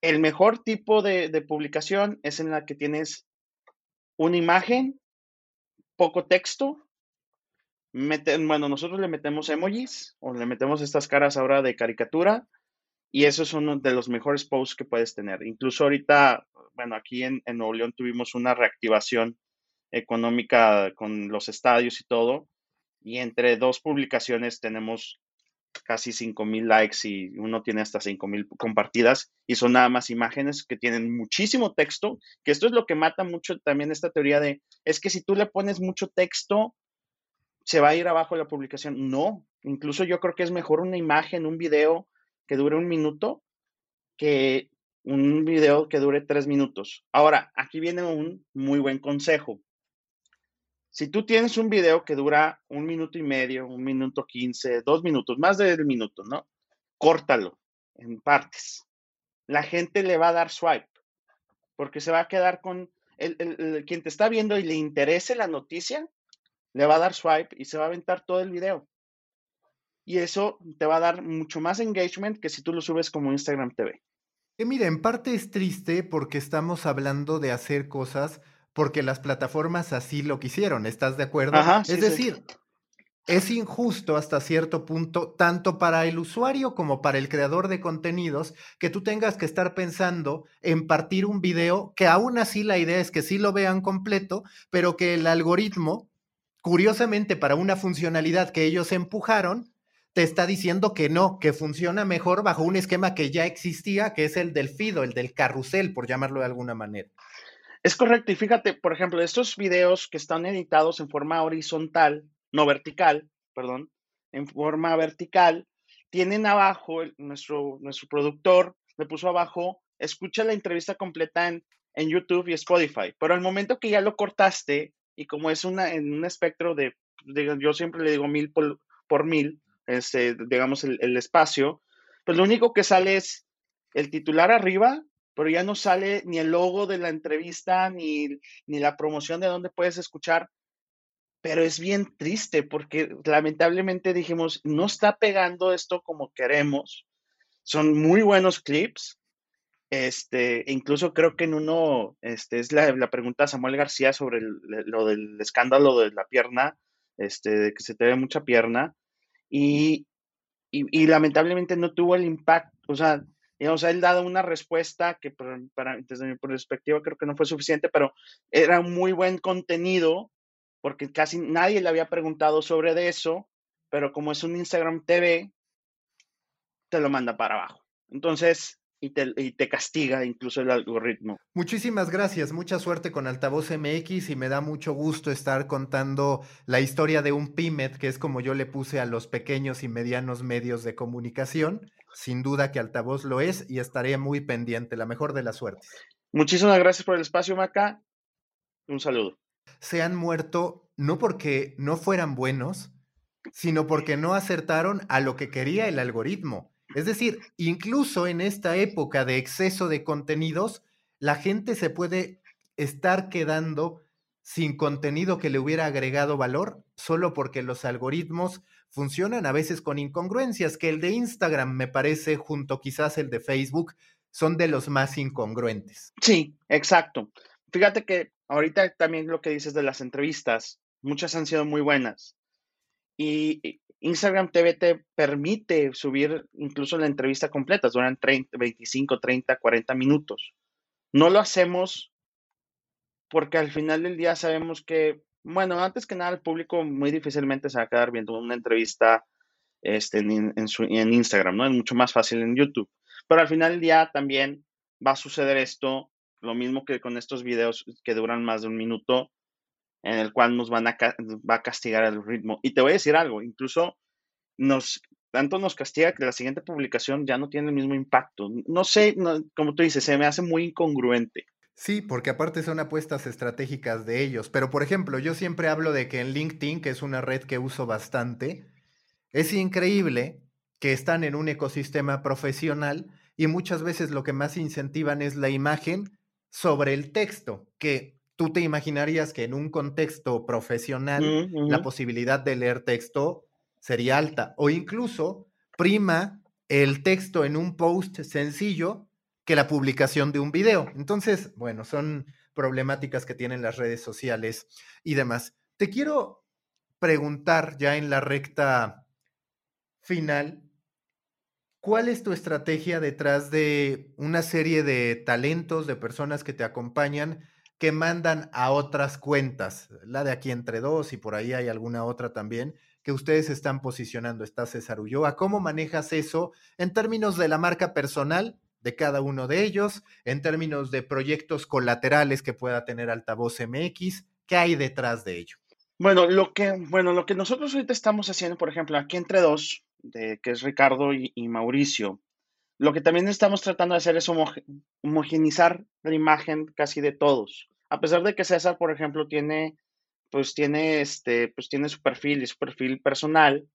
El mejor tipo de, publicación es en la que tienes una imagen, poco texto. bueno, nosotros le metemos emojis o le metemos estas caras ahora de caricatura y eso es uno de los mejores posts que puedes tener. Incluso ahorita, bueno, aquí en, Nuevo León tuvimos una reactivación económica con los estadios y todo. Y entre dos publicaciones tenemos casi 5 mil likes y uno tiene hasta 5 mil compartidas y son nada más imágenes que tienen muchísimo texto, que esto es lo que mata mucho también esta teoría de, es que si tú le pones mucho texto, se va a ir abajo la publicación. No, incluso yo creo que es mejor una imagen, un video que dure un minuto que un video que dure tres minutos. Ahora, aquí viene un muy buen consejo. Si tú tienes un video que dura un minuto y medio, un minuto quince, dos minutos, más de un minuto, ¿no? Córtalo en partes. La gente le va a dar swipe porque se va a quedar con el, quien te está viendo y le interese la noticia, le va a dar swipe y se va a aventar todo el video y eso te va a dar mucho más engagement que si tú lo subes como Instagram TV. Que mira, en parte es triste porque estamos hablando de hacer cosas porque las plataformas así lo quisieron, ¿estás de acuerdo? es decir, es injusto hasta cierto punto, tanto para el usuario como para el creador de contenidos, que tú tengas que estar pensando en partir un video que aún así la idea es que sí lo vean completo, pero que el algoritmo, curiosamente para una funcionalidad que ellos empujaron, te está diciendo que no, que funciona mejor bajo un esquema que ya existía, que es el del FIDO, el del carrusel, por llamarlo de alguna manera. Es correcto, y fíjate, por ejemplo, estos videos que están editados en forma horizontal, no vertical, perdón, en forma vertical, tienen abajo, nuestro, nuestro productor le puso abajo, escucha la entrevista completa en, en YouTube y Spotify, pero al momento que ya lo cortaste, y como es una, en un espectro de, yo siempre le digo mil por, mil, este, digamos el, el, espacio, pues lo único que sale es el titular arriba, pero ya no sale ni el logo de la entrevista, ni, ni la promoción de dónde puedes escuchar pero es bien triste porque lamentablemente dijimos, no está pegando esto como queremos. Son muy buenos clips. Este, incluso creo que en uno, este, es la, la pregunta de Samuel García sobre lo del escándalo de la pierna, este, de que se te ve mucha pierna, y, y, lamentablemente no tuvo el impacto, o sea, digamos, él dado una respuesta que para, desde mi perspectiva creo que no fue suficiente, pero era muy buen contenido porque casi nadie le había preguntado sobre de eso, pero como es un Instagram TV, te lo manda para abajo. Entonces, y te, castiga incluso el algoritmo. Muchísimas gracias, mucha suerte con Altavoz MX y me da mucho gusto estar contando la historia de un PYMED, que es como yo le puse a los pequeños y medianos medios de comunicación. Sin duda que Altavoz lo es y estaré muy pendiente. La mejor de las suertes. Muchísimas gracias por el espacio, Maca. Un saludo se han muerto no porque no fueran buenos, sino porque no acertaron a lo que quería el algoritmo. Es decir, incluso en esta época de exceso de contenidos, la gente se puede estar quedando sin contenido que le hubiera agregado valor solo porque los algoritmos funcionan a veces con incongruencias, que el de Instagram me parece, junto quizás el de Facebook, son de los más incongruentes. Sí, exacto. Fíjate que ahorita también lo que dices de las entrevistas, muchas han sido muy buenas. Y Instagram TV te permite subir incluso la entrevista completa, duran 30, 25, 30, 40 minutos. No lo hacemos porque al final del día sabemos que, bueno, antes que nada el público muy difícilmente se va a quedar viendo una entrevista este, en, en Instagram, ¿no? Es mucho más fácil en YouTube. Pero al final del día también va a suceder esto lo mismo que con estos videos que duran más de un minuto, en el cual nos van a, va a castigar el ritmo. Y te voy a decir algo, incluso nos, tanto nos castiga que la siguiente publicación ya no tiene el mismo impacto. No sé, como tú dices, se me hace muy incongruente. Sí, porque aparte son apuestas estratégicas de ellos. Pero, por ejemplo, yo siempre hablo de que en LinkedIn, que es una red que uso bastante, es increíble que están en un ecosistema profesional y muchas veces lo que más incentivan es la imagen sobre el texto, que tú te imaginarías que en un contexto profesional la posibilidad de leer texto sería alta o incluso prima el texto en un post sencillo que la publicación de un video. Entonces, bueno, son problemáticas que tienen las redes sociales y demás. Te quiero preguntar ya en la recta final, ¿Cuál es tu estrategia detrás de una serie de talentos, de personas que te acompañan, que mandan a otras cuentas? La de aquí entre dos y por ahí hay alguna otra también que ustedes están posicionando. Está César Ulloa. ¿Cómo manejas eso en términos de la marca personal de cada uno de ellos, en términos de proyectos colaterales que pueda tener Altavoz MX? ¿Qué hay detrás de ello? Bueno, lo que, bueno, lo que nosotros ahorita estamos haciendo, por ejemplo, aquí entre dos, de, que es Ricardo y, Mauricio, lo que también estamos tratando de hacer es homogenizar la imagen casi de todos. A pesar de que César, por ejemplo, tiene, pues tiene, este, pues tiene su perfil y su perfil personal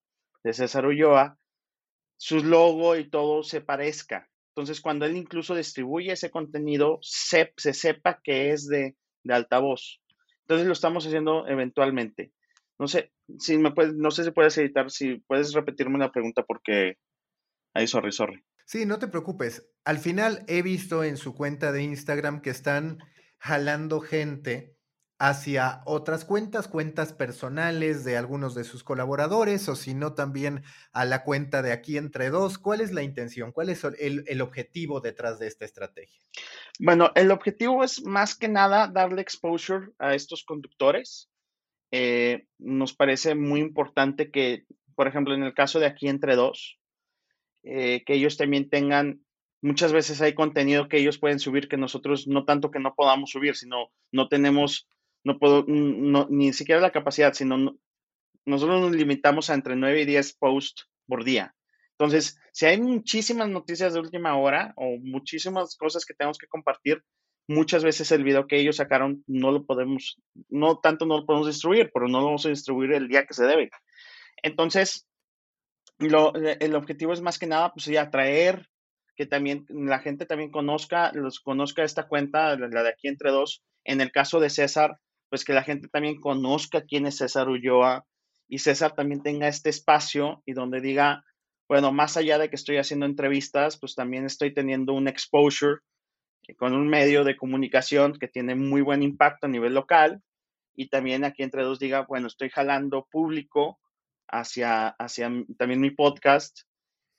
de César Ulloa, su logo y todo se parezca. Entonces, cuando él incluso distribuye ese contenido, se, se sepa que es de, de altavoz. Entonces, lo estamos haciendo eventualmente. No sé, si me puedes, no sé si puedes editar, si puedes repetirme la pregunta porque ahí sorry, sorry. Sí, no te preocupes. Al final he visto en su cuenta de Instagram que están jalando gente hacia otras cuentas, cuentas personales de algunos de sus colaboradores, o si no, también a la cuenta de aquí entre dos. ¿Cuál es la intención? ¿Cuál es el, objetivo detrás de esta estrategia? Bueno, el objetivo es más que nada darle exposure a estos conductores. Eh, nos parece muy importante que por ejemplo, en el caso de aquí entre dos, eh, que ellos también tengan, muchas veces hay contenido que ellos pueden subir que nosotros no tanto que no podamos subir, sino no tenemos, no puedo, ni siquiera la capacidad, sino nosotros nos limitamos a entre 9 y 10 posts por día. Entonces, si hay muchísimas noticias de última hora o muchísimas cosas que tenemos que compartir, muchas veces el video que ellos sacaron no lo podemos, no tanto no lo podemos distribuir, pero no lo vamos a distribuir el día que se debe. Entonces, lo, el objetivo es más que nada, pues, atraer, que también la gente también conozca, los conozca esta cuenta, la de aquí entre dos. En el caso de César, pues que la gente también conozca quién es César Ulloa y César también tenga este espacio y donde diga, bueno, más allá de que estoy haciendo entrevistas, pues también estoy teniendo un exposure con un medio de comunicación que tiene muy buen impacto a nivel local y también aquí entre dos diga, bueno, estoy jalando público hacia, hacia también mi podcast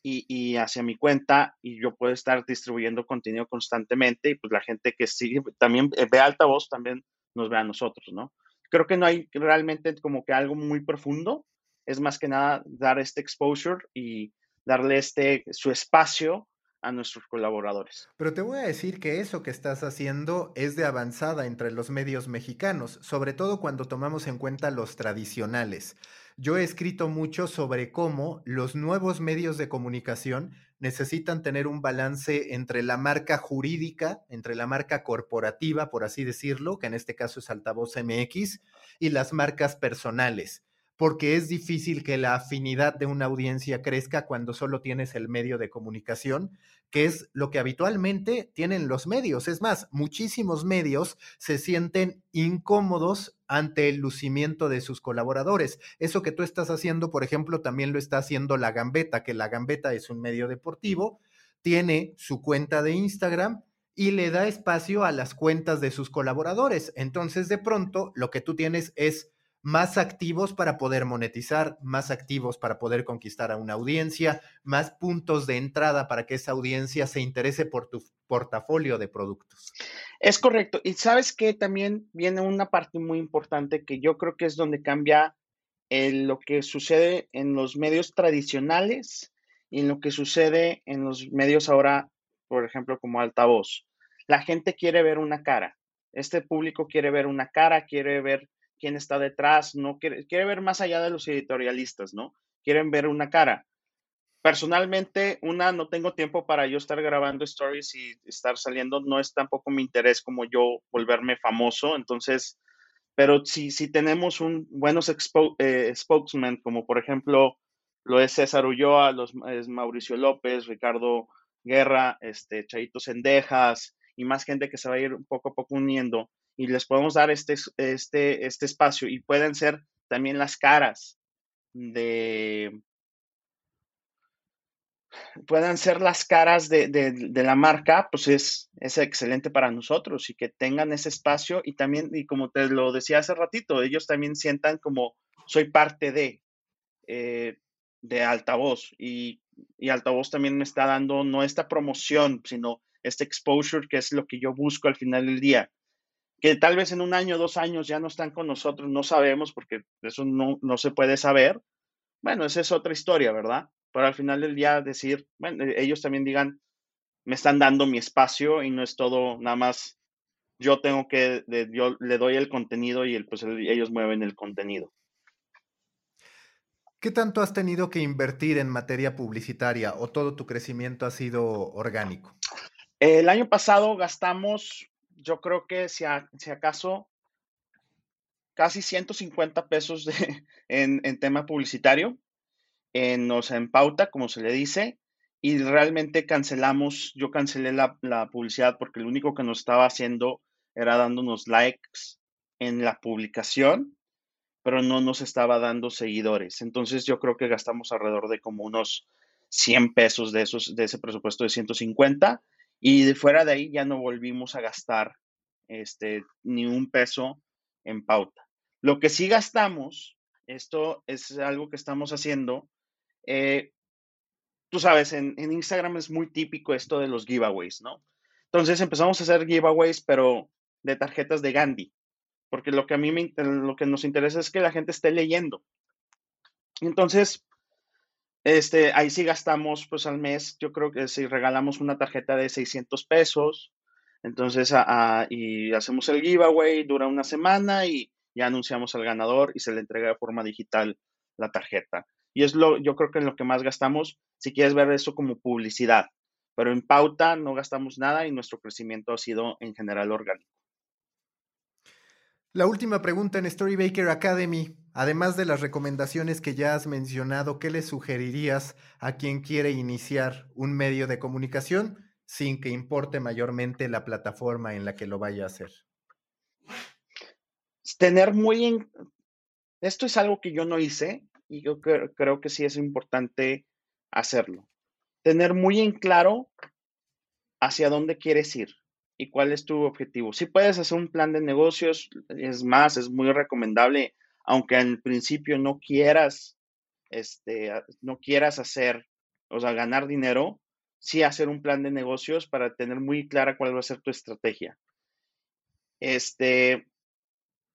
y, y, hacia mi cuenta y yo puedo estar distribuyendo contenido constantemente y pues la gente que sigue también ve altavoz también nos ve a nosotros, ¿no? Creo que no hay realmente como que algo muy profundo, es más que nada dar este exposure y darle este su espacio a nuestros colaboradores. Pero te voy a decir que eso que estás haciendo es de avanzada entre los medios mexicanos, sobre todo cuando tomamos en cuenta los tradicionales. Yo he escrito mucho sobre cómo los nuevos medios de comunicación necesitan tener un balance entre la marca jurídica, entre la marca corporativa, por así decirlo, que en este caso es Altavoz MX, y las marcas personales porque es difícil que la afinidad de una audiencia crezca cuando solo tienes el medio de comunicación, que es lo que habitualmente tienen los medios. Es más, muchísimos medios se sienten incómodos ante el lucimiento de sus colaboradores. Eso que tú estás haciendo, por ejemplo, también lo está haciendo La Gambeta, que La Gambeta es un medio deportivo, tiene su cuenta de Instagram y le da espacio a las cuentas de sus colaboradores. Entonces, de pronto, lo que tú tienes es más activos para poder monetizar, más activos para poder conquistar a una audiencia, más puntos de entrada para que esa audiencia se interese por tu portafolio de productos. Es correcto. Y sabes que también viene una parte muy importante que yo creo que es donde cambia lo que sucede en los medios tradicionales y en lo que sucede en los medios ahora, por ejemplo, como altavoz. La gente quiere ver una cara. Este público quiere ver una cara, quiere ver quién está detrás, no quiere, quiere ver más allá de los editorialistas, ¿no? Quieren ver una cara. Personalmente, una, no tengo tiempo para yo estar grabando stories y estar saliendo, no es tampoco mi interés como yo volverme famoso, entonces, pero si, si tenemos un buenos eh, spokesman, como por ejemplo lo es César Ulloa, los, es Mauricio López, Ricardo Guerra, este, Chaito Sendejas y más gente que se va a ir poco a poco uniendo, y les podemos dar este, este, este espacio y pueden ser también las caras de, ser las caras de, de, la marca, pues es, es, excelente para nosotros y que tengan ese espacio y también, y como te lo decía hace ratito, ellos también sientan como soy parte de, eh, de altavoz y, y altavoz también me está dando no esta promoción, sino este exposure que es lo que yo busco al final del día que tal vez en un año, dos años ya no están con nosotros, no sabemos porque eso no, no se puede saber. Bueno, esa es otra historia, ¿verdad? Pero al final del día decir, bueno, e, ellos también digan, me están dando mi espacio y no es todo nada más yo tengo que, yo le doy el contenido y el, pues ellos mueven el contenido. ¿Qué tanto has tenido que invertir en materia publicitaria o todo tu crecimiento ha sido orgánico? El año pasado gastamos yo creo que si, acaso casi 150 pesos de, en, en, tema publicitario, en, o sea, pauta, como se le dice, y realmente cancelamos, yo cancelé la, la, publicidad porque lo único que nos estaba haciendo era dándonos likes en la publicación, pero no nos estaba dando seguidores. Entonces yo creo que gastamos alrededor de como unos 100 pesos de, esos, de ese presupuesto de 150 y de fuera de ahí ya no volvimos a gastar este, ni un peso en pauta. Lo que sí gastamos, esto es algo que estamos haciendo, eh, tú sabes, en, en, Instagram es muy típico esto de los giveaways, ¿no? Entonces empezamos a hacer giveaways, pero de tarjetas de Gandhi, porque lo que a mí me, lo que nos interesa es que la gente esté leyendo. Entonces, Este, ahí sí gastamos pues al mes, yo creo que si regalamos una tarjeta de 600 pesos, entonces y hacemos el giveaway, dura una semana y ya anunciamos al ganador y se le entrega de forma digital la tarjeta. Y es lo, yo creo que en lo que más gastamos, si quieres ver eso como publicidad, pero en pauta no gastamos nada y nuestro crecimiento ha sido en general orgánico. La última pregunta en Storybaker Academy. Además de las recomendaciones que ya has mencionado, ¿qué le sugerirías a quien quiere iniciar un medio de comunicación sin que importe mayormente la plataforma en la que lo vaya a hacer? Tener muy en... Esto es algo que yo no hice y yo creo que sí es importante hacerlo. Tener muy en claro hacia dónde quieres ir y cuál es tu objetivo. Si puedes hacer un plan de negocios, es más, es muy recomendable, aunque al principio no quieras, este, no quieras hacer, o sea, ganar dinero, sí hacer un plan de negocios para tener muy clara cuál va a ser tu estrategia. Este,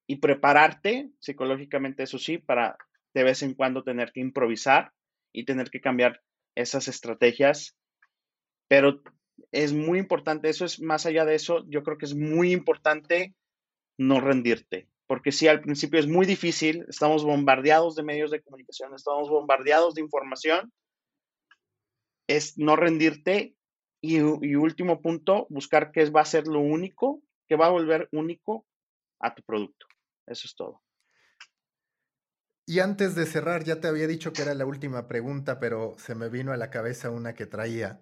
y prepararte psicológicamente, eso sí, para de vez en cuando tener que improvisar y tener que cambiar esas estrategias. Pero es muy importante, eso es más allá de eso, yo creo que es muy importante no rendirte, porque si al principio es muy difícil, estamos bombardeados de medios de comunicación, estamos bombardeados de información, es no rendirte y, último punto, buscar qué va a ser lo único, que va a volver único a tu producto. Eso es todo. Y antes de cerrar, ya te había dicho que era la última pregunta, pero se me vino a la cabeza una que traía.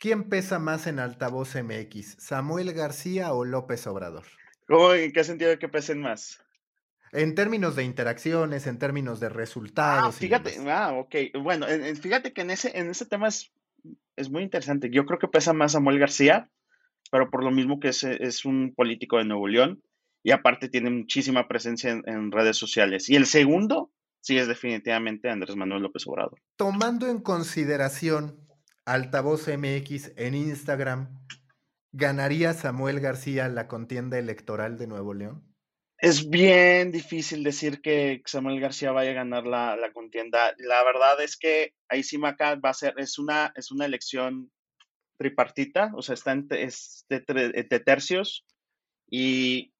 ¿Quién pesa más en Altavoz MX, Samuel García o López Obrador? ¿En qué sentido de que pesen más? En términos de interacciones, en términos de resultados. Ah, fíjate, ah, ok. Bueno, fíjate que en ese, en ese tema es, es, muy interesante. Yo creo que pesa más Samuel García, pero por lo mismo que es, es un político de Nuevo León y aparte tiene muchísima presencia en, en redes sociales. Y el segundo, sí, es definitivamente Andrés Manuel López Obrador. Tomando en consideración Altavoz MX en Instagram, ¿ganaría Samuel García la contienda electoral de Nuevo León? Es bien difícil decir que Samuel García vaya a ganar la, contienda. La verdad es que ahí sí Maca va a ser, es una, es una elección tripartita, o sea, está en, es de, tercios y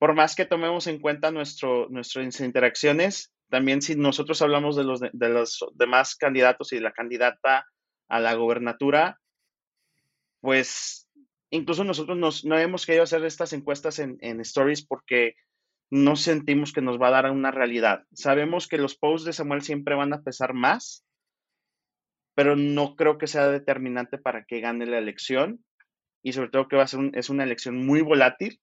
por más que tomemos en cuenta nuestro, nuestras interacciones, también si nosotros hablamos de los, de los demás candidatos y la candidata a la gobernatura, pues incluso nosotros no hemos querido hacer estas encuestas en, stories porque no sentimos que nos va a dar una realidad. Sabemos que los posts de Samuel siempre van a pesar más, pero no creo que sea determinante para que gane la elección y sobre todo que va a ser es una elección muy volátil,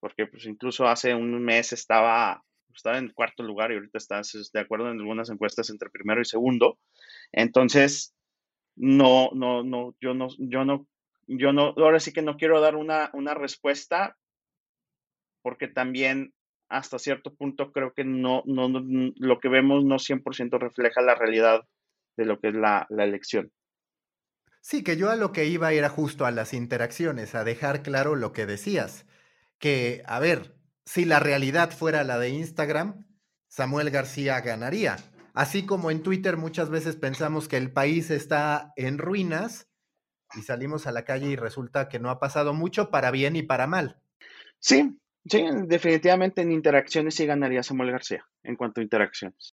porque pues incluso hace un mes estaba, estaba en cuarto lugar y ahorita está de acuerdo en algunas encuestas entre primero y segundo. Entonces, no, no, no, yo no, yo no, yo no, ahora sí que no quiero dar una, una respuesta porque también hasta cierto punto creo que no, no, lo que vemos no 100% refleja la realidad de lo que es la, la elección. Sí, que yo a lo que iba era justo a las interacciones, a dejar claro lo que decías, que, a ver, si la realidad fuera la de Instagram, Samuel García ganaría, Así como en Twitter muchas veces pensamos que el país está en ruinas y salimos a la calle y resulta que no ha pasado mucho para bien y para mal. Sí, sí, definitivamente en interacciones sí ganaría Samuel García en cuanto a interacciones.